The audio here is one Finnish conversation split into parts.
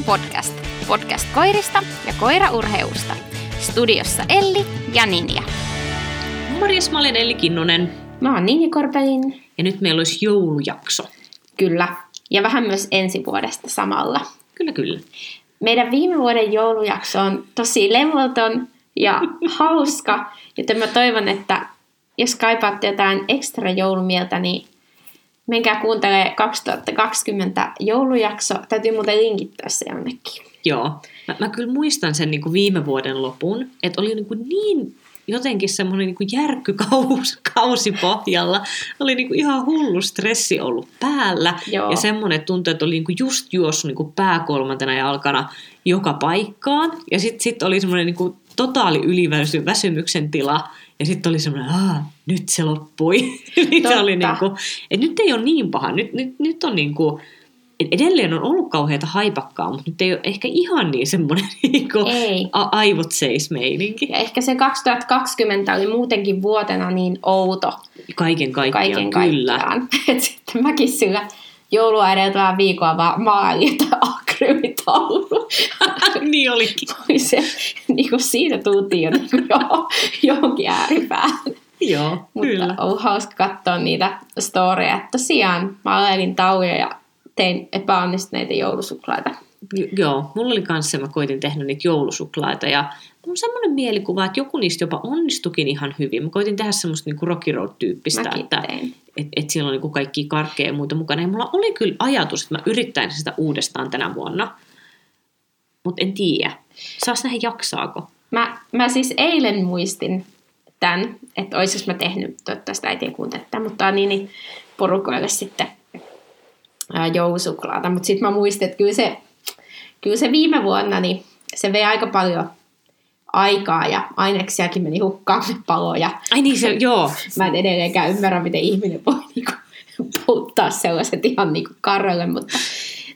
Podcast. Podcast koirista ja koiraurheusta. Studiossa Elli ja Ninja. Morjes, mä olen Elli Kinnunen. Mä oon Ninja Korpelin. Ja nyt meillä olisi joulujakso. Kyllä. Ja vähän myös ensi vuodesta samalla. Kyllä, kyllä. Meidän viime vuoden joulujakso on tosi levoton ja hauska. Joten mä toivon, että jos kaipaatte jotain ekstra joulumieltä, niin menkää kuuntelemaan 2020 joulujakso. Täytyy muuten linkittää se jonnekin. Joo. Mä, mä kyllä muistan sen niin kuin viime vuoden lopun, että oli niin, kuin niin jotenkin semmoinen niin järkkykausi pohjalla. Oli niin kuin ihan hullu stressi ollut päällä. Joo. Ja semmoinen että tuntui, että oli niin kuin just juossut niin kuin pääkolmantena jalkana joka paikkaan. Ja sitten sit oli semmoinen niin kuin totaali yliväsymyksen tila. Ja sitten oli semmoinen, että nyt se loppui. se oli niin kuin, että nyt ei ole niin paha. Nyt, nyt, nyt on niin kuin, edelleen on ollut kauheita haipakkaa, mutta nyt ei ole ehkä ihan niin semmoinen niin kuin a- aivot seis meininki. Ja ehkä se 2020 oli muutenkin vuotena niin outo Kaiken kaikkiaan, kaiken kyllä. kaikkiaan. Et sitten mäkin sillä joulua edeltävää viikolla vaan maalin akrymitaulu. niin olikin. se, niin kuin siitä tultiin jo niin kuin jo, johonkin ääripäähän. Joo, Mutta kyllä. on hauska katsoa niitä storeja. Tosiaan maalailin tauluja ja tein epäonnistuneita joulusuklaita. Joo, mulla oli kanssa, mä koitin tehdä niitä joulusuklaita ja on semmoinen mielikuva, että joku niistä jopa onnistukin ihan hyvin. Mä koitin tehdä semmoista niinku Rocky Road-tyyppistä, Mäkin että tein. Et, et siellä on niinku kaikki karkkeja ja muuta mukana. Ja mulla oli kyllä ajatus, että mä yrittäisin sitä uudestaan tänä vuonna. Mutta en tiedä. Saas nähdä jaksaako. Mä, mä siis eilen muistin tämän, että olisinko mä tehnyt, toivottavasti äiti ei kuuntele tätä, mutta niin, niin porukoille sitten ää, joulusuklaata. Mutta sitten mä muistin, että kyllä se, kyllä se viime vuonna, niin se vei aika paljon aikaa ja aineksiakin meni hukkaan paloja. Ai niin se, joo. Mä en edelleenkään ymmärrä, miten ihminen voi niinku polttaa sellaiset ihan niinku karrelle, mutta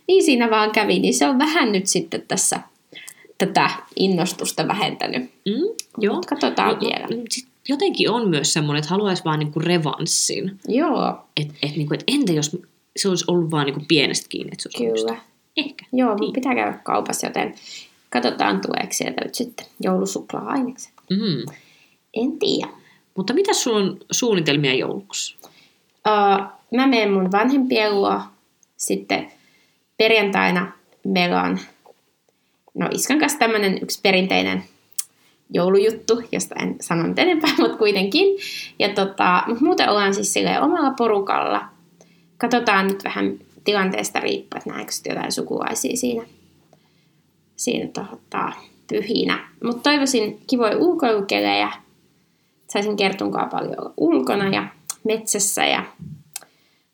niin siinä vaan kävi. Niin se on vähän nyt sitten tässä tätä innostusta vähentänyt. Mm, joo. Mut katsotaan Mut- vielä. mut sit jotenkin on myös semmoinen, että haluaisi vaan niinku revanssin. Joo, Että et, niinku, et entä jos se olisi ollut vaan niinku pienestä kiinni, että se olisi kyllä. onnistunut? Ehkä. Joo, mun pitää käydä kaupassa, joten katsotaan tuleeko sieltä nyt sitten joulusuklaa-ainekset. Mm. En tiedä. Mutta mitä sulla on suunnitelmia jouluksi? Uh, mä menen mun vanhempien luo. Sitten perjantaina meillä on no iskan kanssa tämmönen yksi perinteinen joulujuttu, josta en sano nyt enempää, mutta kuitenkin. Ja tota, mut muuten ollaan siis silleen omalla porukalla. Katsotaan nyt vähän tilanteesta riippuen, että sitten jotain sukulaisia siinä, siinä tota, pyhinä. Mutta toivoisin kivoja ulkoilukelejä. Saisin kertunkaan paljon olla ulkona ja metsässä ja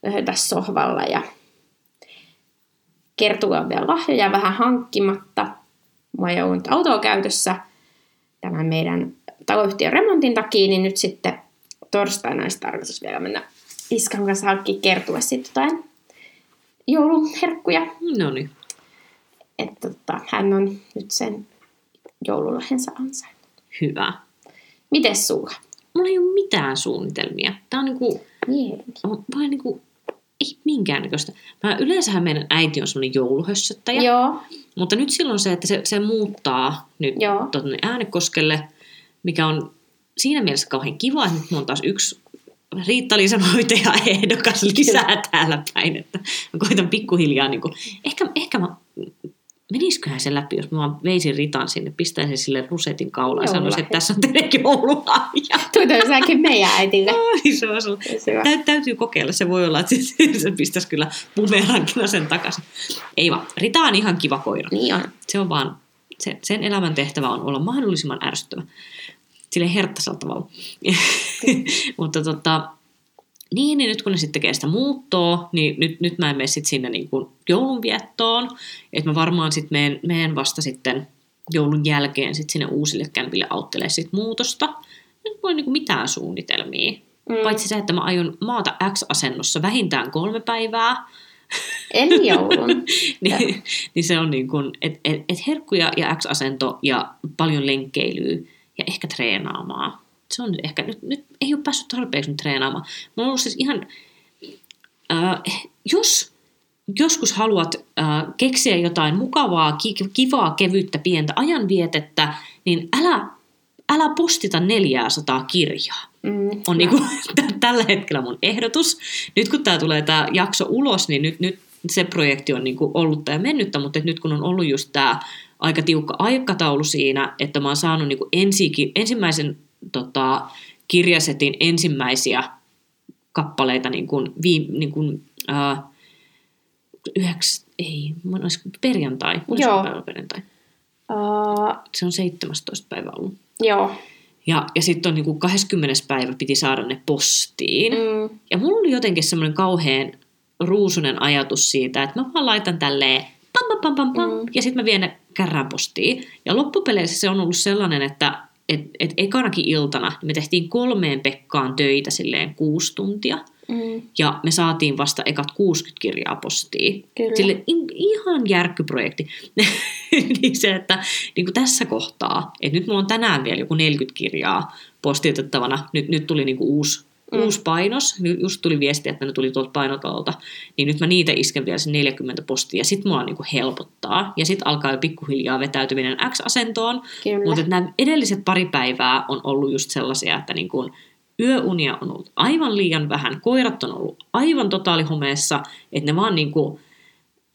löhötä sohvalla ja Kertulla on vielä lahjoja vähän hankkimatta. Mulla ei ollut autoa käytössä tämän meidän taloyhtiön remontin takia, niin nyt sitten torstaina olisi tarkoitus vielä mennä iskan kanssa hankkia Kertulle sitten jotain jouluherkkuja. No niin. Että tota, hän on nyt sen joululahjensa ansainnut. Hyvä. Mites sulla? Mulla ei ole mitään suunnitelmia. Tää on niinku, Jeeni. on vaan niinku, ei minkäännäköistä. Mä yleensähän meidän äiti on semmoinen jouluhössöttäjä. Joo, Mutta nyt silloin se, että se, se muuttaa nyt Joo. tuonne Äänekoskelle, mikä on siinä mielessä kauhean kiva, että nyt mulla on taas yksi Riitta-Liisan hoitaja ehdokas lisää täällä päin, että mä koitan pikkuhiljaa, niin kuin, ehkä, ehkä mä, menisiköhän se läpi, jos mä veisin Ritan sinne, pistäisin sille rusetin kaulaan ja sanoisin, että tässä on teille joululahja. tuota säkin meidän äitille. Se on ollut- Se on. Tä, täytyy kokeilla, se voi olla, että se, se pistäisi kyllä bumerangina sen takaisin. Ei vaan, Rita on ihan kiva koira. Niin on. Se on vaan, se, sen elämän tehtävä on olla mahdollisimman ärsyttävä. Sille herttaisella tavalla. Mutta tota, niin, niin nyt kun ne sitten tekee sitä muuttoa, niin nyt, nyt mä en mene sit sinne niin kuin joulunviettoon. Että mä varmaan sitten menen, menen vasta sitten joulun jälkeen sit sinne uusille kämpille auttelee sit muutosta. Nyt voi niin kuin mitään suunnitelmia. Mm. Paitsi se, että mä aion maata X-asennossa vähintään kolme päivää. Eli joulun. niin, niin se on niin kuin, että et, et herkkuja ja X-asento ja paljon lenkkeilyä ja ehkä treenaamaan. Se on nyt ehkä, nyt, nyt ei ole päässyt tarpeeksi nyt treenaamaan. Mulla on ollut siis ihan, äh, jos joskus haluat äh, keksiä jotain mukavaa, ki- kivaa, kevyttä, pientä ajanvietettä, niin älä, älä postita 400 kirjaa. Mm, On niinku, tällä hetkellä mun ehdotus. Nyt kun tämä tulee tämä jakso ulos, niin nyt, nyt se projekti on niinku ollut ja mennyttä, mutta nyt kun on ollut just tämä aika tiukka aikataulu siinä, että mä oon saanut niinku ensi, ensimmäisen tota, kirjasetin ensimmäisiä kappaleita niin kuin, vii, niin kuin, äh, yhdeks, ei, mä olis, perjantai, Joo. päivä perjantai. Uh, Se on 17. päivä ollut. joo. Ja, ja sitten on niin kuin 20. päivä piti saada ne postiin. Mm, Ja mulla oli jotenkin semmoinen kauhean ruusunen ajatus siitä, että mä vaan laitan tälleen pam pam pam pam, pam Mm. ja sitten mä vien ne kärrään postiin. Ja loppupeleissä se on ollut sellainen, että et, et ekanakin iltana me tehtiin kolmeen Pekkaan töitä silleen kuusi tuntia. mm, Ja me saatiin vasta ekat 60 kirjaa postiin. Kyllä. Sille i- ihan järkkyprojekti. niin se, että niin kuin tässä kohtaa, että nyt mulla on tänään vielä joku 40 kirjaa postitettavana. Nyt, nyt tuli niin kuin uusi, Mm. uusi painos. Nyt just tuli viesti, että ne tuli tuolta painotalolta. Niin nyt mä niitä isken vielä sen 40 postia. Ja sit mulla niin kuin helpottaa. Ja sit alkaa jo pikkuhiljaa vetäytyminen X-asentoon. Mutta nämä edelliset pari päivää on ollut just sellaisia, että niin kuin yöunia on ollut aivan liian vähän, koirat on ollut aivan totaalihomeessa, että ne vaan niin kuin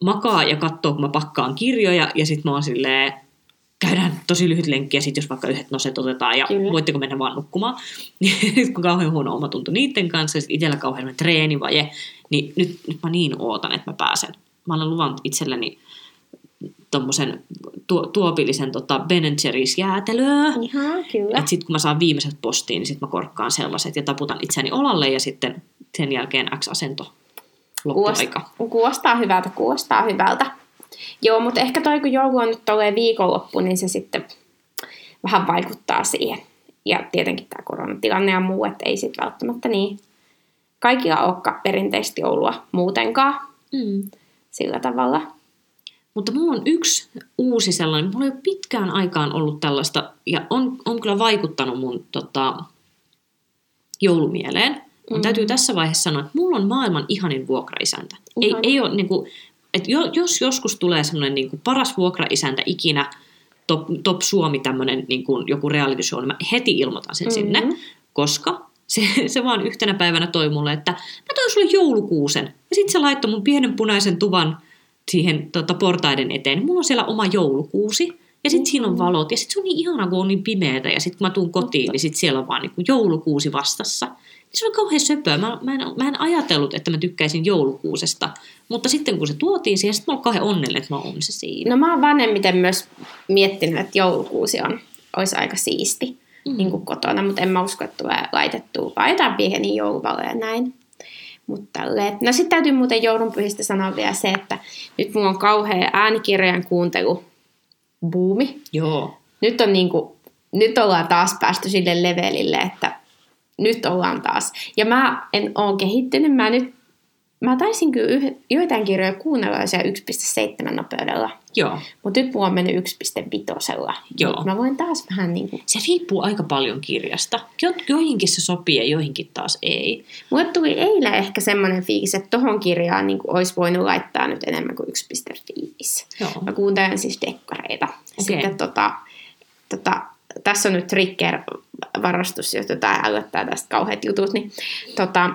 makaa ja katsoo, kun mä pakkaan kirjoja, ja sitten mä oon silleen, käydään tosi lyhyt lenkki, ja sitten jos vaikka yhdet noset otetaan, ja Kyllä. Voitteko mennä vaan nukkumaan, niin kun kauhean huono oma tuntu niiden kanssa, ja itsellä kauhean treenivaje, niin nyt, nyt mä niin ootan, että mä pääsen. Mä olen luvannut itselleni tommosen tuo, tuopillisen tota Ben Jerry's jäätelöä. Ihan, kyllä. Että sitten kun mä saan viimeiset postiin, niin sitten mä korkkaan sellaiset ja taputan itseni olalle ja sitten sen jälkeen X-asento loppuaika. Kuulostaa hyvältä, kuulostaa hyvältä. Joo, mutta ehkä toi kun joulu on nyt tolleen viikonloppu, niin se sitten vähän vaikuttaa siihen. Ja tietenkin tämä koronatilanne ja muu, että ei sitten välttämättä niin kaikilla olekaan perinteisesti joulua muutenkaan Mm. sillä tavalla. Mutta mulla on yksi uusi sellainen, mulla ei ole pitkään aikaan ollut tällaista, ja on, on kyllä vaikuttanut mun tota, joulumieleen. Mun Mm. täytyy tässä vaiheessa sanoa, että mulla on maailman ihanin vuokraisäntä. Ei, Ihana. ei ole, niin kuin, että jo, jos joskus tulee semmoinen niin kuin paras vuokraisäntä ikinä, top, top Suomi tämmöinen niin kuin joku reality show, niin mä heti ilmoitan sen Mhm. sinne, koska se, se vaan yhtenä päivänä toi mulle, että mä toin sulle joulukuusen. Ja sitten se laittoi mun pienen punaisen tuvan siihen tota, portaiden eteen. Mulla on siellä oma joulukuusi. Ja sitten siinä on valot. Ja sitten se on niin ihana, kun on niin pimeätä. Ja sitten kun mä tuun kotiin, niin sitten siellä on vaan niin joulukuusi vastassa. Niin se on kauhean söpöä. Mä, mä, en, mä en ajatellut, että mä tykkäisin joulukuusesta. Mutta sitten kun se tuotiin siihen, sitten mä oon kauhean onnellinen, että mä oon se siinä. No mä oon vanhemmiten myös miettinyt, että joulukuusi on, olisi aika siisti mm. niin kuin kotona, mutta en mä usko, että tulee laitettua vaan jotain pieniä jouluvaloja ja näin. Mutta. No sitten täytyy muuten joulunpyhistä sanoa vielä se, että nyt mulla on kauhea äänikirjojen kuuntelu buumi. Joo. Nyt, on niinku, nyt ollaan taas päästy sille levelille, että nyt ollaan taas. Ja mä en ole kehittynyt. Mä nyt mä taisin kyllä yh, joitain kirjoja kuunnella siellä 1.7 nopeudella. Joo. Mutta nyt mulla on mennyt 1.5. Joo. Mut mä voin taas vähän niin kuin... Se riippuu aika paljon kirjasta. Jo, joihinkin se sopii ja joihinkin taas ei. Mulle tuli eilen ehkä semmoinen fiilis, että tohon kirjaan niin kuin olisi voinut laittaa nyt enemmän kuin 1.5. Joo. Mä kuuntelen siis dekkareita. Okei. Sitten tota, tota, tässä on nyt trigger-varastus, jos jotain älyttää tästä kauheat jutut, niin tota,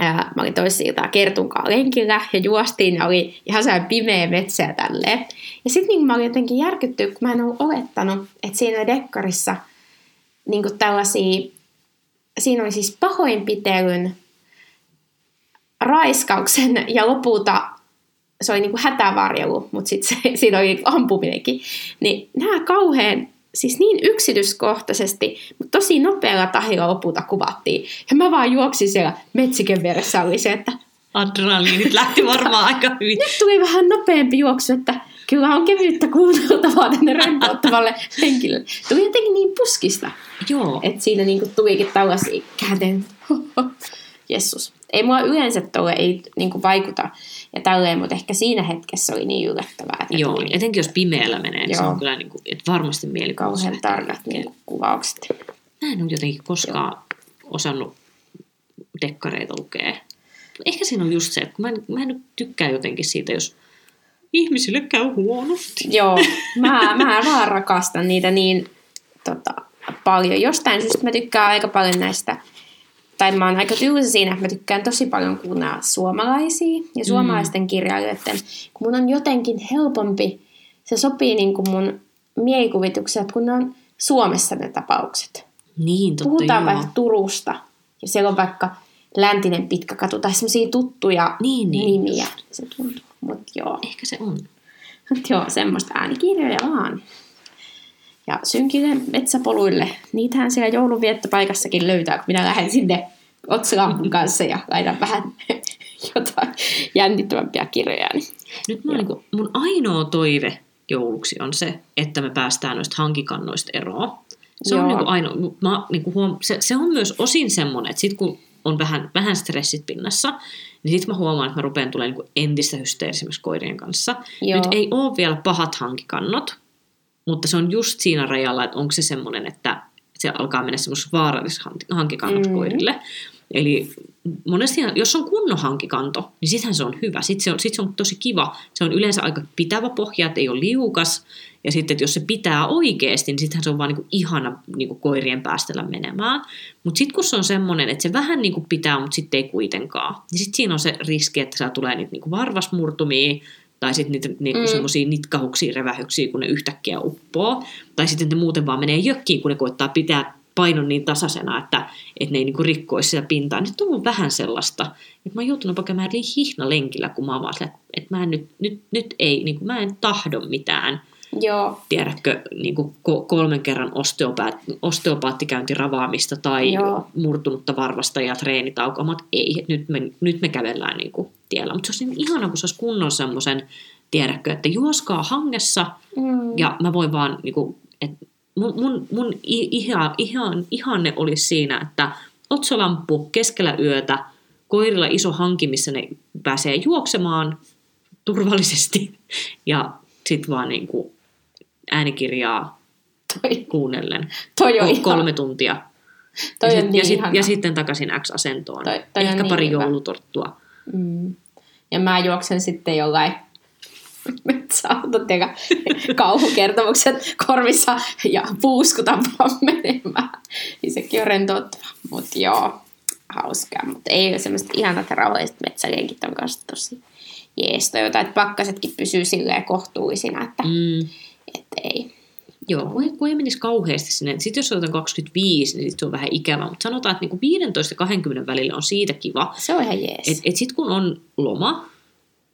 mä olin toissiltaan Kertunkaan lenkillä ja juostiin ja oli ihan sellainen pimeä metsä ja tälleen. Ja sitten niin mä olin jotenkin järkyttynyt, kun mä en ollut olettanut, että siinä dekkarissa niin tällaisia, siinä oli siis pahoinpitelyn, raiskauksen ja lopulta se oli niin kuin hätävarjelu, mutta sitten siinä oli ampuminenkin. Niin nämä kauhean, siis niin yksityiskohtaisesti, mutta tosi nopealla tahilla lopulta kuvattiin. Ja mä vaan juoksin siellä metsiken vieressä oli se, että Adrenaliinit lähti varmaan aika hyvin. nyt tuli vähän nopeampi juoksu, että kyllä on kevyyttä kuunneltavaa tänne rempauttavalle henkilölle. Tuli jotenkin niin puskista, Joo. että siinä niinku tulikin tällaisia käänteen. Jessus. Ei mua yleensä tuolle ei niinku vaikuta ja tälleen, mutta ehkä siinä hetkessä oli niin yllättävää. Että Joo, tuli etenkin jos pimeällä menee, niin se Joo. on kyllä niin kuin, että varmasti mielikuva. kauhean tarkat niinku kuvaukset. Mä en ole jotenkin koskaan osannut dekkareita lukea. Ehkä siinä on just se, että mä en, mä en nyt tykkää jotenkin siitä, jos ihmisille käy huonosti. Joo, mä, mä vaan rakastan niitä niin tota, paljon. Jostain syystä mä tykkään aika paljon näistä, tai mä oon aika tylsä siinä, että mä tykkään tosi paljon kuunnella suomalaisia ja suomalaisten kirjailijoiden, kun mun on jotenkin helpompi, se sopii niin kuin mun mielikuvitukseen, että kun ne on Suomessa ne tapaukset. Niin, totta Puhutaan joo. vaikka Turusta, ja siellä on vaikka Läntinen pitkä katu, tai semmoisia tuttuja Niin, niin. nimiä, se tuntuu. Mutta joo. Ehkä se on. Mut joo, semmoista äänikirjoja vaan. Ja synkille metsäpoluille. Niitähän siellä joulunviettopaikassakin löytää, kun minä lähden sinne otsilampun kanssa ja laitan vähän jotain jännittävämpiä kirjoja. Niin. Nyt mun, niin kuin, mun ainoa toive jouluksi on se, että me päästään noista hankikannoista eroon. Se on niin kuin ainoa, mä, niin kuin huom, se, se on myös osin semmoinen, että sit kun on vähän, vähän stressit pinnassa, niin sitten mä huomaan, että mä rupean tulemaan niin entistä hysteerisemmäksi koirien kanssa. Joo. Nyt ei ole vielä pahat hankikannot, mutta se on just siinä rajalla, että onko se semmoinen, että se alkaa mennä semmoisessa vaarallisessa hankikannot Mm. koirille. Eli monesti, jos on kunnon hankikanto, niin sittenhän se on hyvä. Sitten se on, sit se on tosi kiva. Se on yleensä aika pitävä pohja, että ei ole liukas. Ja sitten, että jos se pitää oikeasti, niin sittenhän se on vaan niinku ihana niinku koirien päästellä menemään. Mutta sitten kun se on semmoinen, että se vähän niinku pitää, mutta sitten ei kuitenkaan, niin sitten siinä on se riski, että siellä tulee niitä niinku varvasmurtumia, tai sitten niitä niinku Mm. mm. semmoisia nitkahuksia, revähyksiä, kun ne yhtäkkiä uppoo. Tai sitten ne muuten vaan menee jökkiin, kun ne koittaa pitää painon niin tasaisena, että, että ne ei niinku rikkoisi sitä pintaa. Nyt on ollut vähän sellaista, että mä oon joutunut käymään niin hihnalenkillä, kun mä oon vaan sillä, että, että mä en nyt, nyt, nyt ei, niinku, mä en tahdo mitään Joo, tiedätkö, niin kuin ko- kolmen kerran osteopaat, osteopaattikäynti ravaamista tai Joo. Murtunutta varvasta ja treenitaukoa, mutta ei, nyt me, nyt me kävellään niin kuin tiellä. Mutta se olisi niin ihana, kun se olisi kunnon semmoisen, tiedätkö, että juoskaa hangessa mm. ja mä voin vaan, niin kuin, että mun, mun, mun i- ihan, ihan, ihanne olisi siinä, että otsolamppu keskellä yötä, koirilla iso hanki, missä ne pääsee juoksemaan turvallisesti ja sitten vaan niin kuin äänikirjaa toi, kuunnellen toi on Ko- ihan, kolme tuntia. toi ja, on sit, niin ja, sit, ja sitten takaisin X-asentoon. Toi- toi Ehkä niin pari hyvä. joulutorttua. Mm. Ja mä juoksen sitten jollain metsäautot ja kauhukertomukset korvissa ja puuskutan vaan menemään. Niin sekin on rentouttava. Mutta joo, hauskaa. Mutta ei ole semmoista ihanat rauhalliset metsälenkit on kanssa tosi jees. Toivotaan, että pakkasetkin pysyy silleen kohtuullisina, että, Mm. Että ei. Joo, kun, kun ei menisi kauheasti sinne. Sitten jos otetaan 25, niin sit se on vähän ikävä. Mutta sanotaan, että niinku 15 ja 20 välillä on siitä kiva. Se on ihan jees. Että et sitten kun on loma,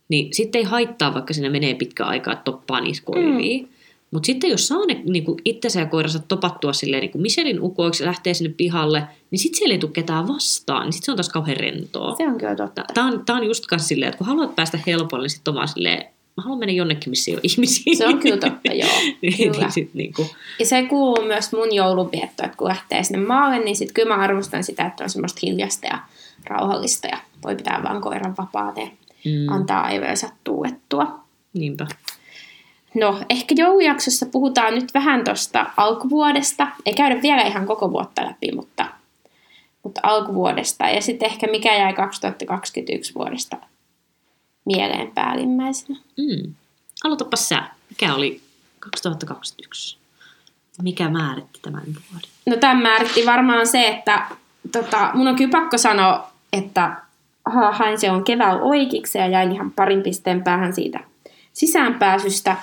niin sitten ei haittaa, vaikka siinä menee pitkä aika, että toppaa niitä koiria. Mm. Mutta sitten jos saa ne niin itsensä ja koiransa topattua silleen niin kuin Michelin ukoiksi ja lähtee sinne pihalle, niin sitten siellä ei tule ketään vastaan, niin sitten se on taas kauhean rentoa. se on kyllä totta. Tämä on, tää on just silleen, että kun haluat päästä helpolle, niin sitten on vaan silleen, mä haluan mennä jonnekin, missä ei ole ihmisiä. Se on kyllä totta, joo. niin, Kyllä. niin sit niinku, Ja se kuuluu myös mun joulunviettoon, että kun lähtee sinne maalle, niin sitten kyllä mä arvostan sitä, että on semmoista hiljasta ja rauhallista ja voi pitää vaan koiran vapaata ja mm, antaa aivojensa tuuettua. niinpä. No, ehkä joulujaksossa puhutaan nyt vähän tuosta alkuvuodesta. Ei käydä vielä ihan koko vuotta läpi, mutta, mutta alkuvuodesta. Ja sitten ehkä mikä jäi 2021 vuodesta mieleen päällimmäisenä. Mm. Aloitapa sä. Mikä oli 2021? Mikä määritti tämän vuoden? No tämän määritti varmaan se, että tota, mun on kyllä pakko sanoa, että ha- hain se on keväällä oikeiksi ja jäin ihan parin pisteen päähän siitä sisäänpääsystä.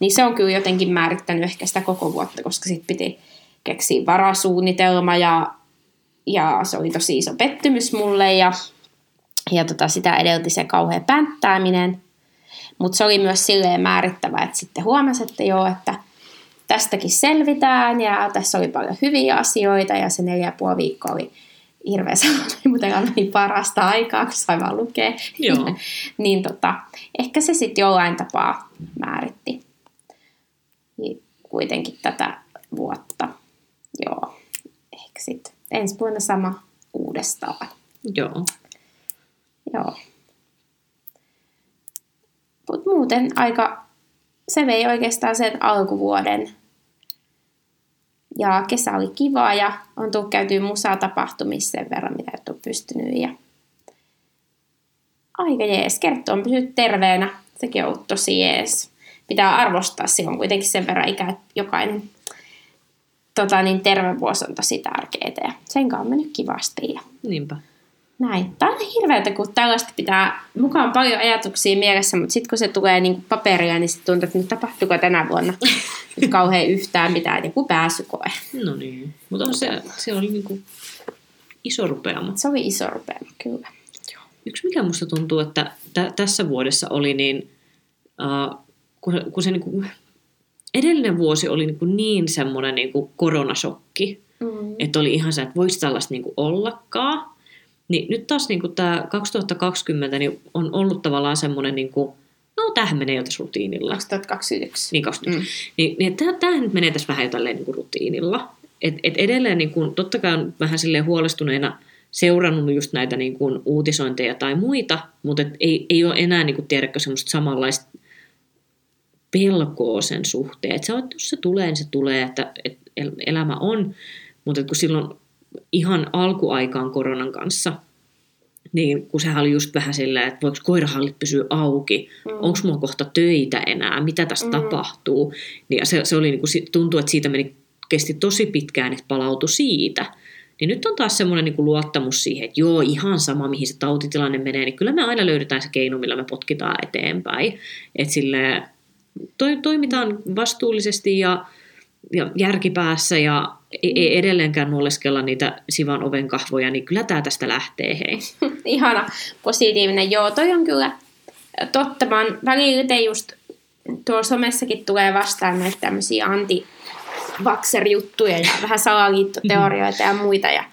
Niin se on kyllä jotenkin määrittänyt ehkä sitä koko vuotta, koska sitten piti keksiä varasuunnitelma ja, ja se oli tosi iso pettymys mulle ja, ja tota, sitä edelti se kauhea pänttääminen. Mutta se oli myös silleen määrittävä, että sitten huomasi, että joo, että tästäkin selvitään ja tässä oli paljon hyviä asioita ja se neljä ja puoli viikkoa oli hirveän sellainen, mutta meni parasta aikaa, kun sai vaan lukea. Joo. niin tota, ehkä se sitten jollain tapaa määritti Niin kuitenkin tätä vuotta. Joo, ehkä sitten ensi vuonna sama uudestaan. Joo. Joo. Mutta muuten aika, se vei oikeastaan sen alkuvuoden. Ja kesä oli kiva ja on tullut käytyä musaa tapahtumissa sen verran, mitä et ole pystynyt. Ja aika jees. Kerttu on pysynyt terveenä. Sekin on ollut tosi jees. Pitää arvostaa, on kuitenkin sen verran ikä, että jokainen tota, niin terve vuosi on tosi tärkeää. Ja sen kanssa on mennyt kivasti. Ja Niinpä. Näin. Tämä on hirveätä, kun tällaista pitää mukaan paljon ajatuksia mielessä, mutta sitten kun se tulee niin paperia, niin sitten tuntuu, että nyt tapahtuuko tänä vuonna nyt kauhean yhtään mitään, joku pääsykoe. No niin. Mutta on se, se oli niinku iso rupeama. Se oli iso rupeama, kyllä. Yksi mikä musta tuntuu, että tä- tässä vuodessa oli niin, uh, kun, se- kun se niinku, edellinen vuosi oli niinku niin semmoinen niinku koronashokki, Mm. että oli ihan se, että voisi tällaista niinku ollakaan. Niin nyt taas niinku tämä 2020 niin on ollut tavallaan semmoinen, niinku, no tämähän menee jo tässä rutiinilla. 2021. Niin, 20. Mm. Niin, niin tämä, tämähän nyt menee tässä vähän jo tälleen niin kuin rutiinilla. Et, et edelleen niin kuin, totta kai on vähän silleen huolestuneena seurannut just näitä niin kuin, uutisointeja tai muita, mutta et ei, ei ole enää niin kuin, tiedäkö semmoista samanlaista pelkoa sen suhteen. Että se jos se tulee, niin se tulee, että, että el- elämä on. Mutta kun silloin ihan alkuaikaan koronan kanssa, niin kun sehän oli just vähän silleen, että voiko koirahallit pysyä auki, Mm. onko mulla kohta töitä enää, mitä tässä Mm. mm. tapahtuu. Niin se, se oli niin kuin, tuntui, että siitä meni, kesti tosi pitkään, että palautui siitä. Niin nyt on taas semmoinen niin kuin luottamus siihen, että joo, ihan sama, mihin se tautitilanne menee, niin kyllä me aina löydetään se keino, millä me potkitaan eteenpäin. Että sille toi, toimitaan vastuullisesti ja, ja järkipäässä ja ei, ei edelleenkään nuoleskella niitä sivan oven kahvoja, niin kyllä tämä tästä lähtee, hei. Ihana, positiivinen. Joo, toi on kyllä totta. Mä välillä just tuolla somessakin tulee vastaan näitä tämmöisiä anti juttuja ja vähän salaliittoteorioita ja muita. Ja,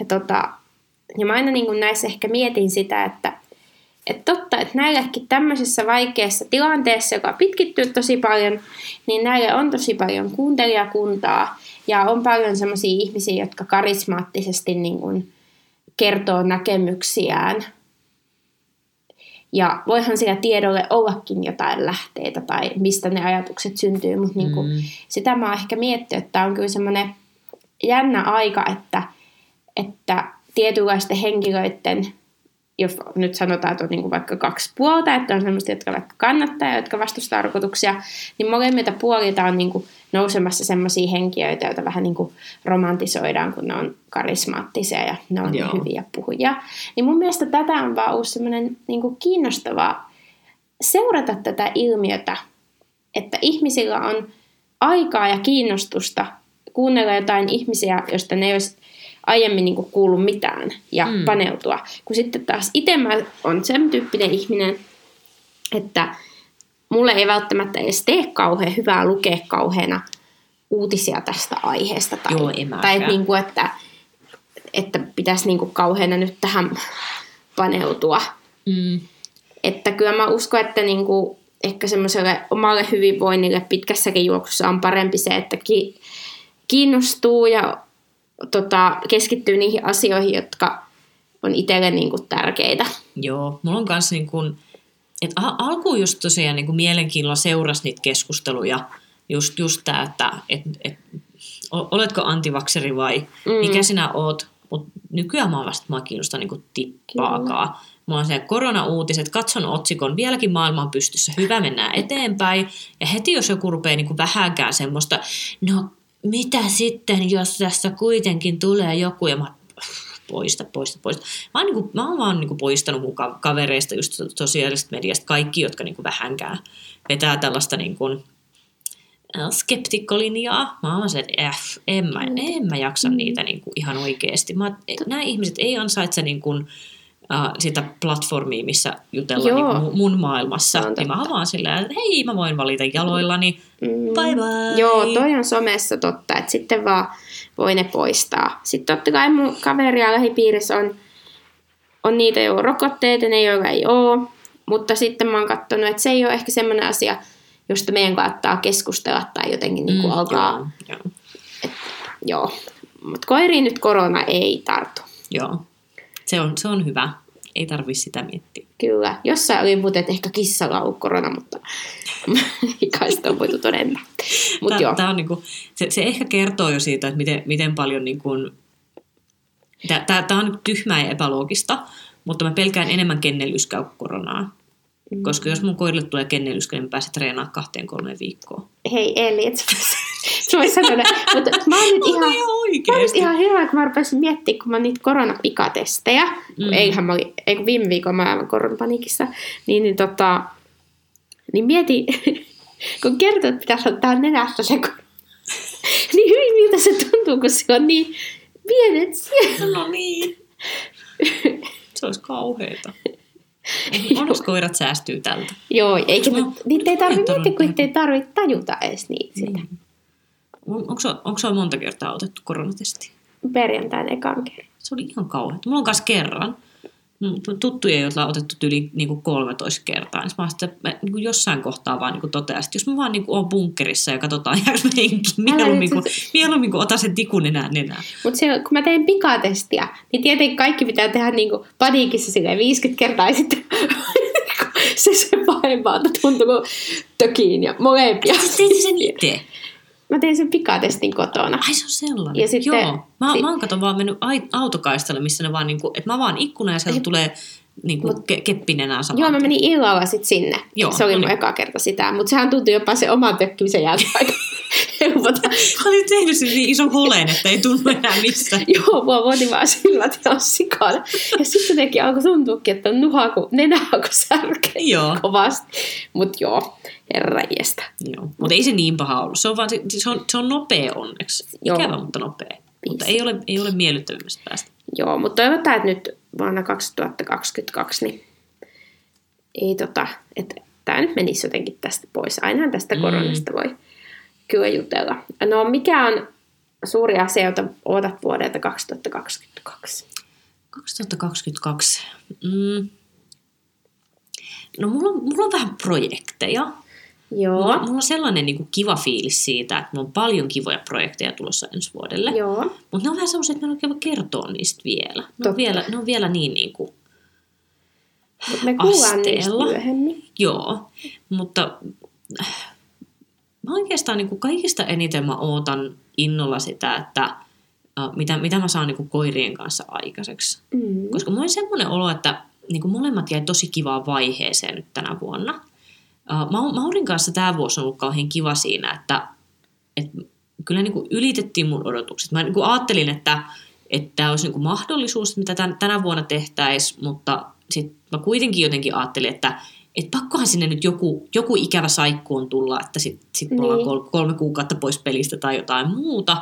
ja, tota, ja mä aina niin näissä ehkä mietin sitä, että että totta, että näillekin tämmöisessä vaikeassa tilanteessa, joka pitkittyy tosi paljon, niin näille on tosi paljon kuuntelijakuntaa ja on paljon semmoisia ihmisiä, jotka karismaattisesti niin kuin kertoo näkemyksiään. Ja voihan sillä tiedolle ollakin jotain lähteitä tai mistä ne ajatukset syntyy, mutta niin kuin Mm. sitä mä oon ehkä miettinyt, että on kyllä semmoinen jännä aika, että, että tietynlaisten henkilöiden, jos nyt sanotaan, että on niin kuin vaikka kaksi puolta, että on semmoista, jotka vaikka kannattaa ja jotka vastustaa rokotuksia, niin molemmilta puolilta on niin kuin nousemassa semmoisia henkilöitä, joita vähän niin kuin romantisoidaan, kun ne on karismaattisia ja ne on Joo. Joo. hyviä puhujia. Niin mun mielestä tätä on vaan ollut semmoinen niin kuin kiinnostavaa seurata tätä ilmiötä, että ihmisillä on aikaa ja kiinnostusta kuunnella jotain ihmisiä, joista ne ei olisi aiemmin niin kuullut mitään ja Mm. mm. paneutua. Kun sitten taas itse mä on sen tyyppinen ihminen, että mulle ei välttämättä edes tee kauhean hyvää lukea kauheana uutisia tästä aiheesta. Tai, Joo, en tai että, niin kuin, että, että pitäisi niin kuin kauheana nyt tähän paneutua. Mm. Että kyllä mä uskon, että niinku, ehkä semmoiselle omalle hyvinvoinnille pitkässäkin juoksussa on parempi se, että ki- kiinnostuu ja tota, keskittyy niihin asioihin, jotka on itselle niinku tärkeitä. Joo, mulla on kanssa niin kuin, al- alkuun just tosiaan niin kuin mielenkiinnolla seurasi niitä keskusteluja, just, just tämä, että et, et, oletko antivakseri vai Mm. mikä sinä oot, mutta nykyään mä oon vasta mua kiinnostaa niin tippaakaan. Mulla on se korona-uutiset, katson otsikon, vieläkin maailma on pystyssä, hyvä, mennään eteenpäin. Ja heti jos joku rupeaa niin vähänkään semmoista, no mitä sitten, jos tässä kuitenkin tulee joku, ja mä poista, poista, poista. Mä oon, niin kuin, mä oon vaan niin kuin poistanut mun ka- kavereista just sosiaalisesta mediasta kaikki, jotka niin kuin vähänkään vetää tällaista niin kuin, äh, skeptikkolinjaa. Mä oon se, että äh, en, mä, en mä jaksa Mm. niitä niin kuin ihan oikeasti. Mä, nämä ihmiset ei ansaitse niin kuin, äh, sitä platformia, missä jutellaan Joo. niin kuin mun maailmassa. Niin mä totta. oon vaan silleen, että hei, mä voin valita jaloillani. Mm. Bye bye. Joo, toi on somessa totta, että sitten vaan voi ne poistaa. Sitten totta kai mun kaveria lähipiirissä on, on niitä, joilla on rokotteet ja ne, joilla ei ole. Mutta sitten mä oon katsonut, että se ei ole ehkä semmoinen asia, josta meidän kannattaa keskustella tai jotenkin niin kuin Mm, alkaa. Joo, joo. Joo. Mutta koiriin nyt korona ei tartu. joo. Se, on, se on hyvä. Ei tarvi sitä miettiä. Kyllä. Jossain oli muuten, että ehkä kissalla on korona, mutta ei kai sitä on voitu todennaa. Mutta joo. Tää, tää on niinku, se, se ehkä kertoo jo siitä, että miten, miten paljon niinku, Tämä on nyt tyhmää ja epäloogista, mutta mä pelkään enemmän kennelyskä kuin koronaa. Mm. Koska jos mun koirille tulee kennelyskä, niin mä pääsen treenaamaan kahteen kolmeen viikkoon. Hei Eli, et sä vois sanoa, mutta mä oon nyt ihan, oikeesti. ihan hyvä, kun mä rupesin miettimään, kun mä niitä koronapikatestejä, mm. Mm. eihän mä olin, ei kun viime viikolla mä aivan koronapaniikissa, niin, niin, tota, niin mieti, kun kertoo, että pitäisi ottaa nenästä se niin hyvin miltä se tuntuu, kun se on niin pienet siellä. No niin. Se olisi kauheeta. Onneksi koirat säästyy tältä. Joo, eikä nyt, niitä ei tarvitse miettiä, kun niitä ei tarvitse tajuta edes niin sitä. Niin. On- Onko, se- monta kertaa otettu koronatesti? Perjantaina ekan kerran. Se oli ihan kauheaa. Mulla on myös kerran. Mun Tuttuja, joilla on otettu yli niin kuin 13 kertaa. Niin mä, sitten, mä niin kuin jossain kohtaa vaan niin kuin totesin, että jos mä vaan niin kuin oon bunkkerissa ja katsotaan jääkö mä henkiin, mieluummin kuin, sit- mieluummin kuin ota sen tikun enää nenään. Mutta kun mä tein pikatestiä, niin tietenkin kaikki pitää tehdä niinku paniikissa silleen 50 kertaa ja sitten se se pahempaa, että tuntuu kuin tökiin ja molempia. Teit sen itse? Mä tein sen pikatestin kotona. Ai se on sellainen. Ja sitten- Joo. Mä, si- mä oon kato vaan mennyt ai- autokaistalle, missä ne vaan niinku, että mä vaan ikkuna ja sieltä Ai- tulee niinku ke- keppinenä. Joo, mä menin illalla sitten sinne. Joo, se oli no mun niin. eka kerta sitä, mutta sehän tuntui jopa se oman tökkimisen jälkeen aika helpota. Mä olin tehnyt sen niin ison holeen, että ei tunnu enää missään. Joo, mua vuoti vaan ihan sikana. Ja sitten jotenkin alkoi tuntuukin, että on nuha kuin nenä alkoi särkeä Joo. kovasti. Mutta joo, herra jestä. Joo. Mutta ei se niin paha ollut. Se on, vaan, se, se on, se on nopea onneksi. Joo. Ikävä, mutta nopea. Mutta ei ole, ei ole miellyttävimmästä päästä. Joo, mutta toivotaan, että nyt vuonna 2022 niin ei tota, että tämä nyt menisi jotenkin tästä pois. Ainahan tästä Mm. koronasta voi kyllä jutella. No mikä on suuri asia, jota odotat vuodelta 2022? 2022. Mm. No mulla on, mulla on vähän projekteja. Joo, Mulla, mulla on sellainen niin kuin kiva fiilis siitä, että mulla on paljon kivoja projekteja tulossa ensi vuodelle. joo. Mutta ne on vähän semmoisia, että mä en oikein voi kertoa niistä vielä. Ne Totta. on vielä, ne on vielä niin, niin kuin, Mut me kuullaan niistä Asteella. myöhemmin. joo. Mutta äh, mä oikeastaan niin kuin kaikista eniten mä ootan innolla sitä, että äh, mitä, mitä mä saan niin kuin koirien kanssa aikaiseksi. Mm. Koska mulla on semmoinen olo, että niin kuin molemmat jäi tosi kivaan vaiheeseen nyt tänä vuonna. Uh, Maurin kanssa tämä vuosi on ollut kauhean kiva siinä, että, että kyllä niin kuin ylitettiin mun odotukset. Mä niin kuin ajattelin, että, että tämä olisi niin kuin mahdollisuus, mitä tän, tänä vuonna tehtäisiin, mutta sitten mä kuitenkin jotenkin ajattelin, että että pakkohan sinne nyt joku, joku ikävä saikkuun tulla, että sitten sit me ollaan Niin. kol, kolme kuukautta pois pelistä tai jotain muuta.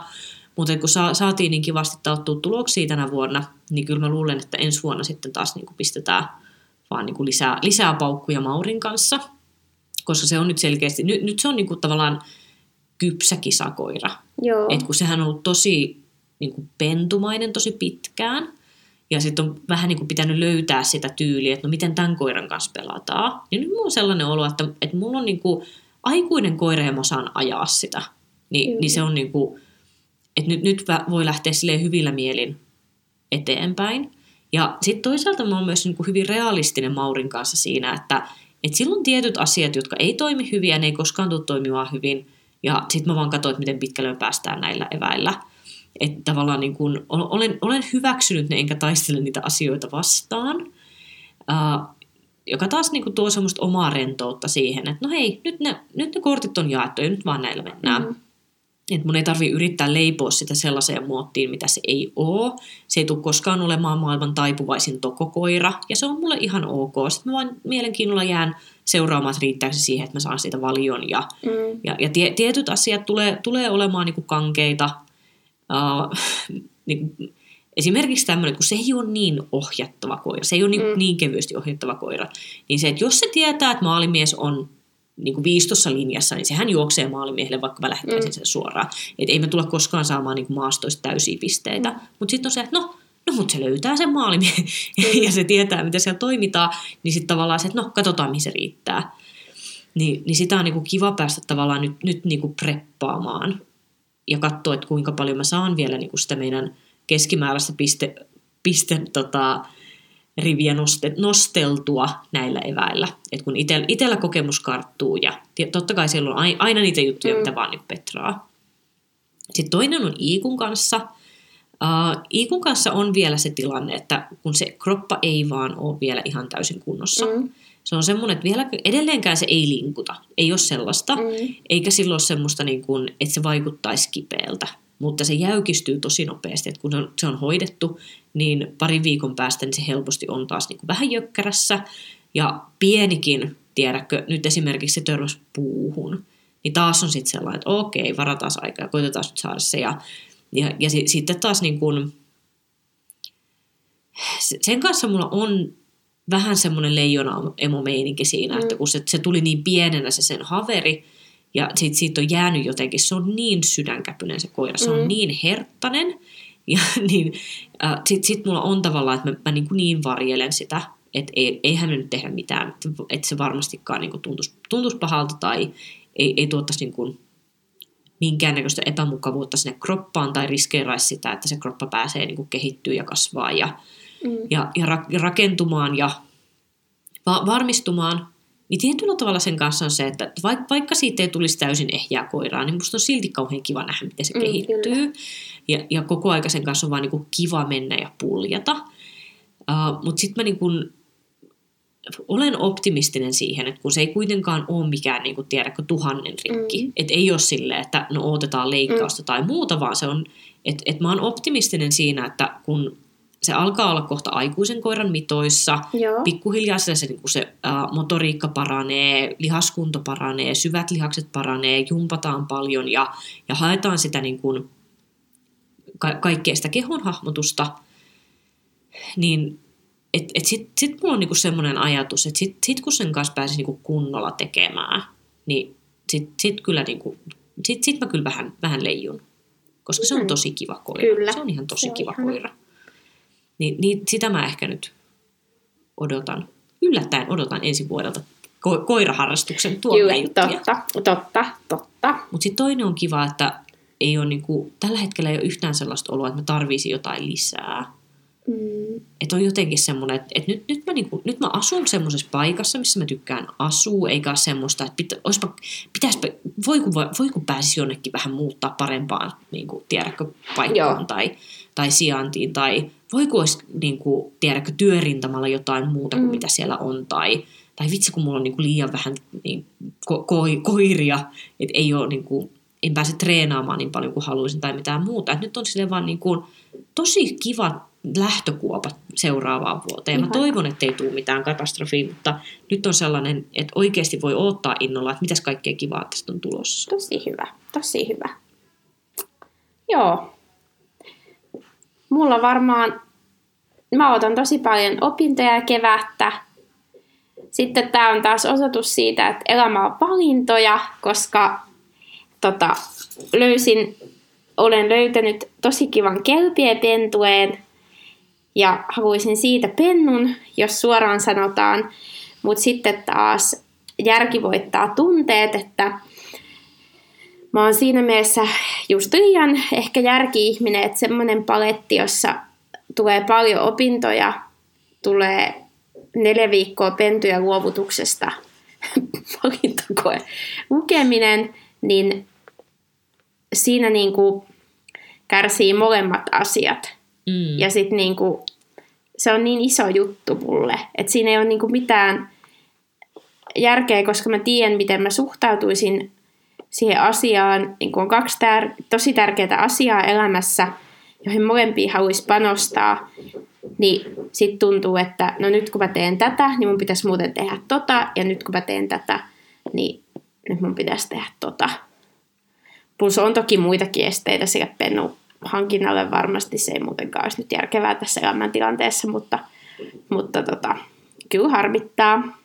Mutta kun sa, saatiin niin kivasti tauttua tuloksia tänä vuonna, niin kyllä mä luulen, että ensi vuonna sitten taas niin kuin pistetään vaan niin kuin lisää, lisää paukkuja Maurin kanssa. Koska se on nyt selkeästi, nyt, nyt se on niin kuin tavallaan kypsä kisakoira. Joo. Et kun sehän on ollut tosi niin kuin pentumainen tosi pitkään, ja sitten on vähän niin kuin pitänyt löytää sitä tyyliä, että no miten tämän koiran kanssa pelataan. Niin nyt mulla on sellainen olo, että, että mulla on niin kuin aikuinen koira ja mä saan ajaa sitä. Niin, Kyllä. niin se on niin kuin, että nyt, nyt voi lähteä silleen hyvillä mielin eteenpäin. Ja sitten toisaalta mä oon myös niin kuin hyvin realistinen Maurin kanssa siinä, että, että silloin tietyt asiat, jotka ei toimi hyvin ja ne ei koskaan tule toimimaan hyvin. Ja sitten mä vaan katsoin, että miten pitkälle me päästään näillä eväillä. Että tavallaan niin kun, olen, olen hyväksynyt ne enkä taistele niitä asioita vastaan. Uh, joka taas niin kuin tuo semmoista omaa rentoutta siihen, että no hei, nyt ne, nyt ne kortit on jaettu ja nyt vaan näillä mennään. Mhm. Mm. Että mun ei tarvi yrittää leipoa sitä sellaiseen muottiin, mitä se ei ole. Se ei tule koskaan olemaan maailman taipuvaisin tokokoira, ja se on mulle ihan ok. Sitten mä vain mielenkiinnolla jään seuraamaan, että riittääkö se siihen, että mä saan siitä valion. Ja, Mm. ja, ja tie, tietyt asiat tulee, tulee olemaan niin kuin kankeita. Uh, niin kuin, esimerkiksi tämmöinen, kun se ei ole niin ohjattava koira, se ei ole niin, mm. niin kevyesti ohjattava koira, niin se, että jos se tietää, että maalimies on niin kuin viistossa linjassa, niin sehän juoksee maalimiehelle, vaikka mä lähettäisin Mm. sen suoraan. Että ei me tulla koskaan saamaan niin kuin maastoista täysiä pisteitä. Mm. Mutta sitten on se, että no, no mutta se löytää sen maalimiehen Mm. ja se tietää, miten siellä toimitaan, niin sitten tavallaan se, että no, katsotaan, mihin se riittää. Niin, niin sitä on niin kuin kiva päästä tavallaan nyt, nyt niin kuin preppaamaan ja katsoa, että kuinka paljon mä saan vielä niin kuin sitä meidän keskimääräistä piste, piste tota, riviä noste, nosteltua näillä eväillä. Et kun ite, itellä kokemus karttuu ja totta kai siellä on ai- aina niitä juttuja, Mm. mitä vaan niin petraa. Sitten toinen on Iikun kanssa. Uh, Iikun kanssa on vielä se tilanne, että kun se kroppa ei vaan ole vielä ihan täysin kunnossa. Mm. Se on semmoinen, että vielä, edelleenkään se ei linkuta. Ei ole sellaista. Mm. Eikä silloin ole semmoista, niin kuin, että se vaikuttaisi kipeältä. Mutta se jäykistyy tosi nopeasti. Että kun se on, hoidettu, niin parin viikon päästä niin se helposti on taas niin kuin vähän jökkärässä. Ja pienikin, tiedätkö, nyt esimerkiksi se törmäsi puuhun. Niin taas on sitten sellainen, että okei, varataan aikaa koitetaan nyt saada se. Ja, ja, ja si, sitten taas niin kuin, sen kanssa mulla on vähän semmoinen leijona emomeininki siinä, mm. että kun se, se tuli niin pienenä se sen haveri, ja sit siitä on jäänyt jotenkin, se on niin sydänkäpyinen se koira, se mm. on niin herttainen, ja niin, äh, sit, sit mulla on tavallaan, että mä, mä niin, kuin niin varjelen sitä, että ei, eihän me nyt tehdä mitään, että, että se varmastikaan niin kuin tuntuisi, tuntuisi pahalta tai ei, ei tuottaisi niin kuin minkäännäköistä epämukavuutta sinne kroppaan tai riskeeraisi sitä, että se kroppa pääsee niin kuin kehittyä ja kasvaa ja, mm. ja, ja, ra, ja rakentumaan ja va, varmistumaan. Niin tietyllä tavalla sen kanssa on se, että vaikka, vaikka siitä ei tulisi täysin ehjää koiraa, niin musta on silti kauhean kiva nähdä, miten se mm, kehittyy. Ja, ja koko ajan sen kanssa on vaan niin kiva mennä ja puljata. Uh, Mutta sitten mä niin kuin olen optimistinen siihen, että kun se ei kuitenkaan ole mikään, niin kuin tiedätkö, tuhannen rikki. Mm. Että ei ole silleen, että no otetaan leikkausta mm. tai muuta, vaan se on, että et mä oon optimistinen siinä, että kun se alkaa olla kohta aikuisen koiran mitoissa, Joo. pikkuhiljaa se, se, niin kuin se ä, motoriikka paranee, lihaskunto paranee, syvät lihakset paranee, jumpataan paljon ja, ja haetaan sitä niin kuin, ka- kaikkea sitä kehon hahmotusta, niin et, et sitten sit mulla on niinku semmoinen ajatus, että sit, sit kun sen kanssa pääsisi niinku kunnolla tekemään, niin sitten sit kyllä niinku, sit, sit mä kyllä vähän, vähän leijun. Koska se on mm. tosi kiva koira. Kyllä. Se on ihan tosi se kiva ihan. koira. Niin, niin sitä mä ehkä nyt odotan. Yllättäen odotan ensi vuodelta ko- koiraharrastuksen tuolla totta, totta, totta. Mutta sitten toinen on kiva, että ei ole niinku, tällä hetkellä ei ole yhtään sellaista oloa, että mä tarvisin jotain lisää. Mm. Että on jotenkin semmoinen, että, että nyt, nyt, mä niinku, nyt mä asun semmoisessa paikassa, missä mä tykkään asua, eikä ole semmoista, että pitä, pitäisipä, voi kun, voi kun pääsisi jonnekin vähän muuttaa parempaan, niin kuin, tiedätkö, paikkaan tai, tai sijaintiin, tai voi kun olisi, niin kuin, tiedätkö, työrintamalla jotain muuta kuin mm. mitä siellä on, tai, tai vitsi kun mulla on niin kuin, liian vähän niin, ko, ko, koiria, että ei ole niin kuin, en pääse treenaamaan niin paljon kuin haluaisin tai mitään muuta. Et nyt on sille vaan niin kuin, tosi kiva lähtökuopat seuraavaan vuoteen. Mä toivon, että ei tule mitään katastrofia, mutta nyt on sellainen, että oikeasti voi odottaa innolla, että mitäs kaikkea kivaa tästä on tulossa. Tosi hyvä, tosi hyvä. Joo. Mulla varmaan, mä otan tosi paljon opintoja kevättä. Sitten tämä on taas osoitus siitä, että elämä on valintoja, koska tota, löysin, olen löytänyt tosi kivan kelpiepentueen, ja haluaisin siitä pennun, jos suoraan sanotaan. Mutta sitten taas järki voittaa tunteet, että mä oon siinä mielessä just liian ehkä järki-ihminen, että semmoinen paletti, jossa tulee paljon opintoja, tulee neljä viikkoa pentuja luovutuksesta, valintakoe lukeminen, niin siinä niin kuin kärsii molemmat asiat. Mm. Ja sitten niinku, se on niin iso juttu mulle, että siinä ei ole niinku mitään järkeä, koska mä tiedän, miten mä suhtautuisin siihen asiaan. Niin on kaksi tär- tosi tärkeää asiaa elämässä, joihin molempiin haluaisi panostaa, niin sitten tuntuu, että no nyt kun mä teen tätä, niin mun pitäisi muuten tehdä tota, ja nyt kun mä teen tätä, niin nyt mun pitäisi tehdä tota. Plus on toki muitakin esteitä sekä pennu hankinnalle varmasti se ei muutenkaan olisi nyt järkevää tässä elämäntilanteessa, mutta, mutta tota, kyllä harmittaa.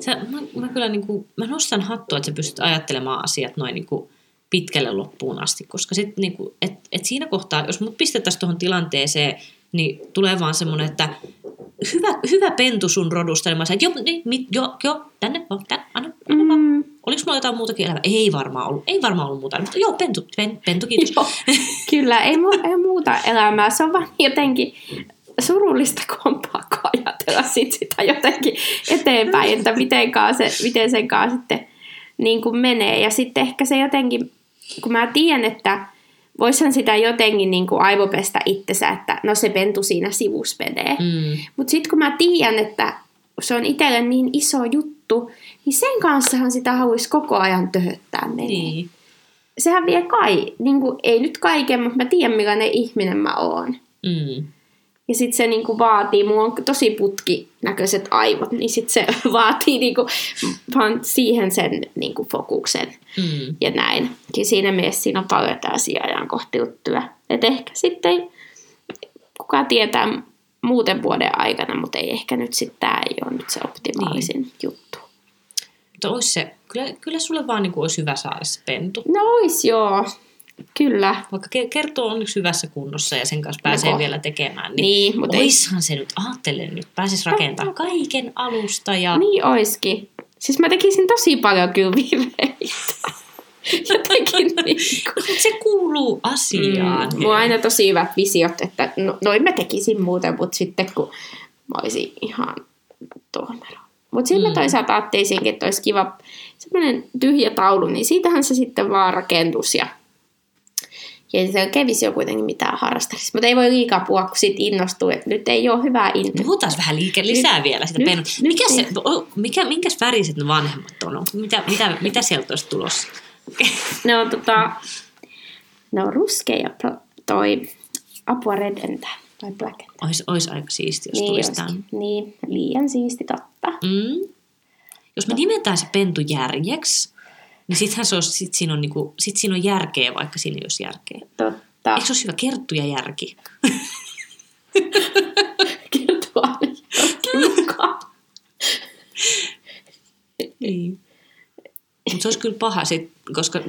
Sä, mä, mä, kyllä niin kuin, mä nostan hattua, että sä pystyt ajattelemaan asiat noin niin kuin pitkälle loppuun asti, koska sit, niin kuin, et, et siinä kohtaa, jos mut pistettäisiin tuohon tilanteeseen, niin tulee vaan semmoinen, että hyvä, hyvä pentu sun rodusta, niin mä sanoin, että joo, niin, joo, joo, tänne, tänne, anna, anna mm. vaan Oliko mulla jotain muutakin elämää? Ei varmaan ollut. Ei varmaan ollut muuta. Mutta joo, pentu, pen, pentu kiitos. Joo, kyllä, ei, mu- ei muuta elämää. Se on vaan jotenkin surullista, kun on pakko ajatella sit sitä jotenkin eteenpäin, että miten, se, miten sen kanssa sitten niin kuin menee. Ja sitten ehkä se jotenkin, kun mä tiedän, että voisihan sitä jotenkin niin kuin aivopestä itsensä, että no se pentu siinä sivussa menee. Mm. Mutta sitten kun mä tiedän, että se on itselle niin iso juttu, niin sen kanssahan sitä haluaisi koko ajan töhöttää menee. Niin. Sehän vie kai, niin kuin, ei nyt kaiken, mutta mä tiedän millainen ihminen mä oon. Mm. Ja sitten se niinku vaatii, mulla on tosi putkinäköiset aivot, niin sitten se vaatii niinku, vaan siihen sen niinku fokuksen Mm. ja näin. Ja siinä mielessä siinä on paljon tällaisia ajankohtiuttuja. Että ehkä sitten kuka tietää muuten vuoden aikana, mutta ei ehkä nyt sitten tämä ei ole nyt se optimaalisin niin. juttu. Mutta olisi se, kyllä, kyllä sulle vaan niin kuin olisi hyvä saada se pentu. No ois joo, kyllä. Vaikka ke- kertoo on yksi hyvässä kunnossa ja sen kanssa pääsee Joko. vielä tekemään, niin, Niin, niin mutta ei, oishan se nyt, ajattelen nyt, pääsis rakentamaan kaiken alusta ja... niin oiskin. Siis mä tekisin tosi paljon kyllä virheitä. Jotenkin niinku. Mut se kuuluu asiaan. Mm, mulla on aina tosi hyvät visiot, että no, noin mä tekisin muuten, mutta sitten kun mä olisin ihan tuomero. Mutta sitten Mm. toisaalta ajattelisinkin, että olisi kiva semmoinen tyhjä taulu, niin siitähän se sitten vaan rakentus ja ja se kävisi jo kuitenkin mitään harrastamista. Mutta ei voi liikaa puhua, kun sit innostuu, että nyt ei ole hyvää intoa. Puhutaan vähän liike lisää Nyt- vielä sitä nyt- penun. nyt Mikä se, o- mikä, minkäs väriset ne vanhemmat on? Mitä, mitä, mitä sieltä olisi tulossa? Ne on, tota, ne on ruskea ja pl- toi apua redentää tai black. Ois, ois aika siisti, jos Niin, tulisi tämän. niin, liian siisti totta. Mm. Jos me nimetään se pentu järjeksi, niin sittenhän se olisi, sit siinä, on niinku, sit siinä on järkeä, vaikka siinä ei olisi järkeä. Totta. Eikö se olisi hyvä kerttu ja järki? Kertoa aina. Niin. Mutta se olisi kyllä paha, sit, koska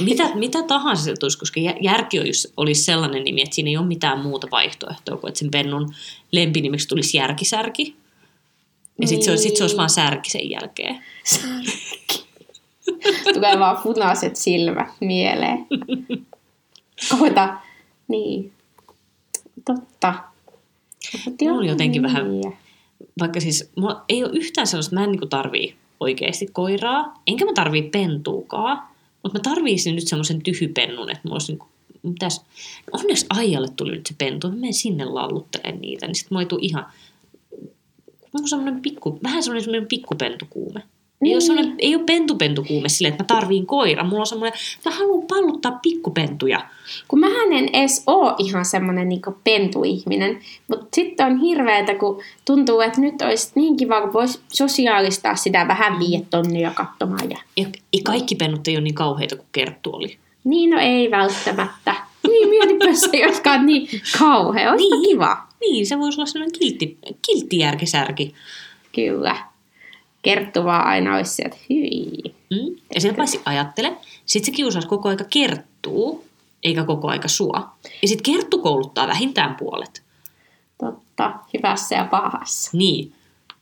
mitä, mitä tahansa se tulisi, koska jä- järki olisi, olisi sellainen nimi, että siinä ei ole mitään muuta vaihtoehtoa kuin, että sen pennun lempinimeksi tulisi järkisärki. Ja sitten se, olisi- sit se olisi vaan särki sen jälkeen. Tulee vaan punaiset silmät mieleen. Koita. Niin. Totta. Mulla on jotenkin vähän- niin. Vaikka siis mulla ei ole yhtään sellaista, mä en niinku tarvii oikeasti koiraa, enkä mä tarvii pentuukaan, mutta mä tarviisin nyt semmoisen tyhypennun, että mulla olisi niinku, mitäs, no onneksi Aijalle tuli nyt se pentu, mä menen sinne lalluttelemaan niitä, niin sit mulla ei tule ihan, mulla on semmoinen pikku, vähän semmoinen, semmoinen pikkupentukuume. Ei, ole Niin. semmoinen, ei ole pentupentukuume silleen, että mä tarviin koira. Mulla on semmoinen, mä haluan palluttaa pikkupentuja. Kun mähän en edes oo ihan semmonen niinku pentuihminen, mutta sitten on hirveetä, kun tuntuu, että nyt olisi niin kiva, kun voisi sosiaalistaa sitä vähän viiä tonnia katsomaan. Ja... Ja kaikki pennut ei ole niin kauheita kuin Kerttu oli. Niin, no ei välttämättä. Niin, mietipä se, ei olisikaan niin kauhea. Olisi niin. kiva. Niin, se voisi olla sellainen kiltti, kilttijärkisärki. Kyllä. Kerttu vaan aina olisi sieltä, hyi. Mm? Ja sen paitsi ajattele, sit se kiusaisi koko aika kerttuu, eikä koko aika sua. Ja sit kerttu kouluttaa vähintään puolet. Totta, hyvässä ja pahassa. Niin.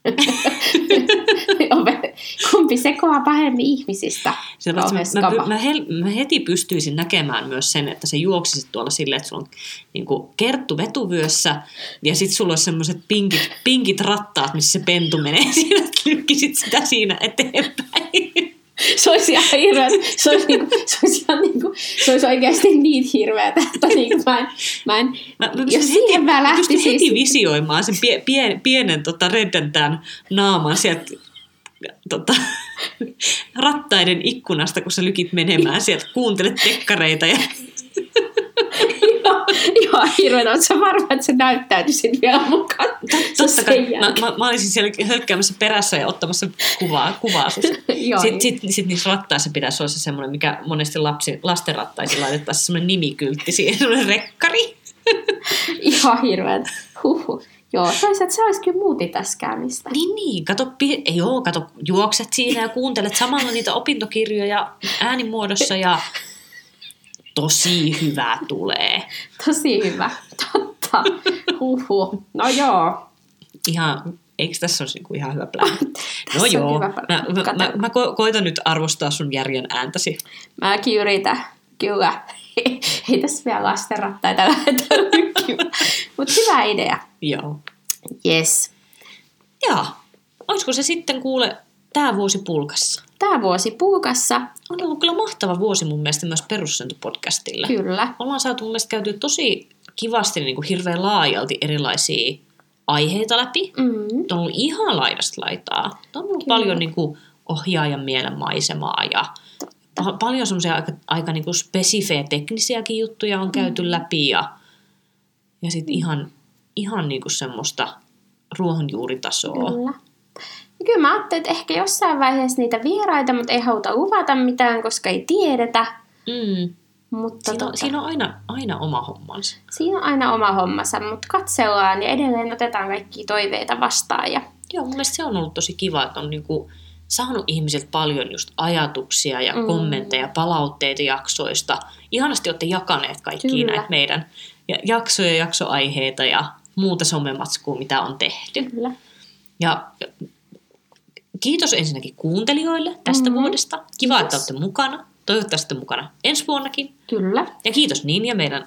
Kumpi sekoaa pahemmin ihmisistä? Kauhean mä, mä, mä, hel, mä, heti pystyisin näkemään myös sen, että se juoksisit tuolla silleen, että sulla on niin kuin kerttu vetuvyössä ja sitten sulla on semmoiset pinkit, pinkit rattaat, missä se pentu menee. Siinä lykkisit sitä siinä eteenpäin. Se olisi ihan hirveä. Se olisi, niinku, se olisi, ihan niinku, se olisi oikeasti niin hirveätä, että niinku mä en, mä en Mä, mä jos pystyn siihen heti, mä mä lähtisin... pystyn heti visioimaan sen pie, pien, pienen tota, reddentään naaman sieltä tota, rattaiden ikkunasta, kun sä lykit menemään sieltä, kuuntelet tekkareita ja ihan, mutta sä varma, että se näyttäytyisit vielä mukaan. Totta kai, mä, mä, mä olisin siellä hölkkäämässä perässä ja ottamassa kuvaa, kuvaa susta. Sitten sit, sit niissä rattaissa pitäisi olla se semmoinen, mikä monesti lapsi, lasten rattaisiin laitettaisiin semmoinen nimikyltti siihen, semmoinen rekkari. ihan hirveätä. Huhhuh. Joo, toisaalta se olisi kyllä multitaskäämistä. Niin, niin. Kato, pi- joo, kato, juokset siinä ja kuuntelet samalla niitä opintokirjoja äänimuodossa ja tosi hyvä tulee. Tosi hyvä. Totta. Huhhuh. No joo. Ihan, eikö tässä olisi niinku ihan hyvä plan? No joo, hyvä mä, plan. mä, mä, mä ko- koitan nyt arvostaa sun järjen ääntäsi. Mäkin yritän. Kyllä. Ei tässä vielä lastenrattaita lähdetä. Mutta hyvä idea. Joo. Yes. Ja, olisiko se sitten kuule tämä vuosi pulkassa? tämä vuosi puukassa. On ollut kyllä mahtava vuosi mun mielestä myös perussääntöpodcastille. Kyllä. Ollaan saatu mun mielestä käyty tosi kivasti niin kuin hirveän laajalti erilaisia aiheita läpi. Mm. On ollut ihan laidasta laitaa. On ollut Kyllä. paljon niin kuin ohjaajan mielen maisemaa ja paljon semmoisia aika, aika niin kuin spesifejä teknisiäkin juttuja on käyty läpi ja, ja sitten ihan, ihan niin kuin semmoista ruohonjuuritasoa. Kyllä. Ja kyllä mä ajattelin, että ehkä jossain vaiheessa niitä vieraita, mutta ei haluta luvata mitään, koska ei tiedetä. Mm. Mutta Siinä, on, tota, siinä on aina, aina oma hommansa. siinä on aina oma hommansa, mutta katsellaan ja edelleen otetaan kaikki toiveita vastaan. Ja Joo, mun mielestä se on ollut tosi kiva, että on niinku saanut ihmisiltä paljon just ajatuksia ja Mm. mm. kommentteja, palautteita jaksoista. Ihanasti olette jakaneet kaikkia Kyllä. näitä meidän ja- jaksoja, jaksoaiheita ja muuta somematskua, mitä on tehty. kyllä. Ja kiitos ensinnäkin kuuntelijoille tästä Mhm. vuodesta. Kiva, että Kiitos. olette mukana. Toivottavasti olette mukana ensi vuonnakin. Kyllä. Ja kiitos Ninja, meidän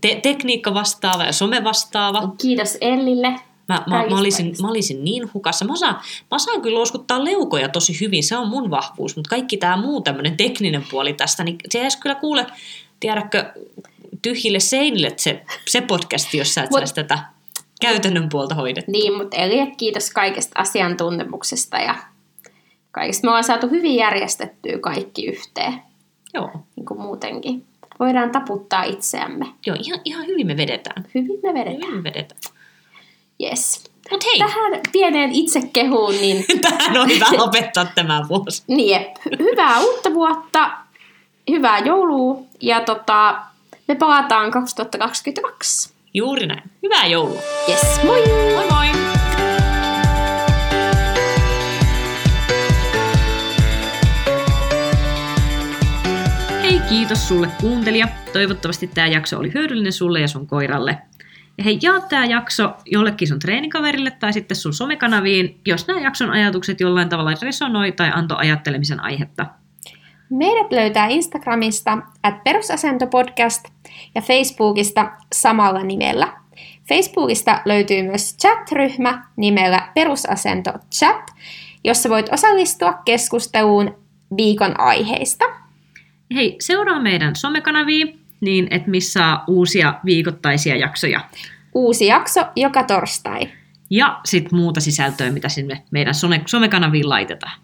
te- tekniikka vastaava ja some vastaava. Kiitos Ellille. Mä, mä, Kaikista mä, olisin, kaikista. mä olisin niin hukassa. Mä osaan, mä osaan kyllä loskuttaa leukoja tosi hyvin, se on mun vahvuus, mutta kaikki tämä muu tämmöinen tekninen puoli tästä, niin se edes kyllä kuule, tiedätkö, tyhjille seinille se, se podcasti, jos sä et Mut- saisi tätä käytännön puolta hoidettua. Niin, mutta Elille kiitos kaikesta asiantuntemuksesta ja kaikesta. Me ollaan saatu hyvin järjestettyä kaikki yhteen, Joo, niin kuin muutenkin. Voidaan taputtaa itseämme. joo ihan, ihan hyvin me vedetään. Hyvin me vedetään. Hyvin me vedetään. Yes. Mutta hei, Tähän pieneen itsekehuun, niin tähän on hyvä lopettaa tämä vuosi. Niep. Hyvää uutta vuotta, hyvää joulua ja tota, me palataan 2022. Juuri näin. Hyvää joulua. Yes, moi! Moi moi! Hei, kiitos sulle kuuntelija. Toivottavasti tämä jakso oli hyödyllinen sulle ja sun koiralle. Hei, jaa tämä jakso jollekin sun treenikaverille tai sitten sun somekanaviin, jos nämä jakson ajatukset jollain tavalla resonoi tai antoi ajattelemisen aihetta. Meidät löytää Instagramista at perusasentopodcast ja Facebookista samalla nimellä. Facebookista löytyy myös chat-ryhmä nimellä Perusasento Chat, jossa voit osallistua keskusteluun viikon aiheista. Hei, seuraa meidän somekanavia niin, että missä uusia viikoittaisia jaksoja. Uusi jakso joka torstai. Ja sitten muuta sisältöä, mitä sinne meidän some- somekanaviin laitetaan.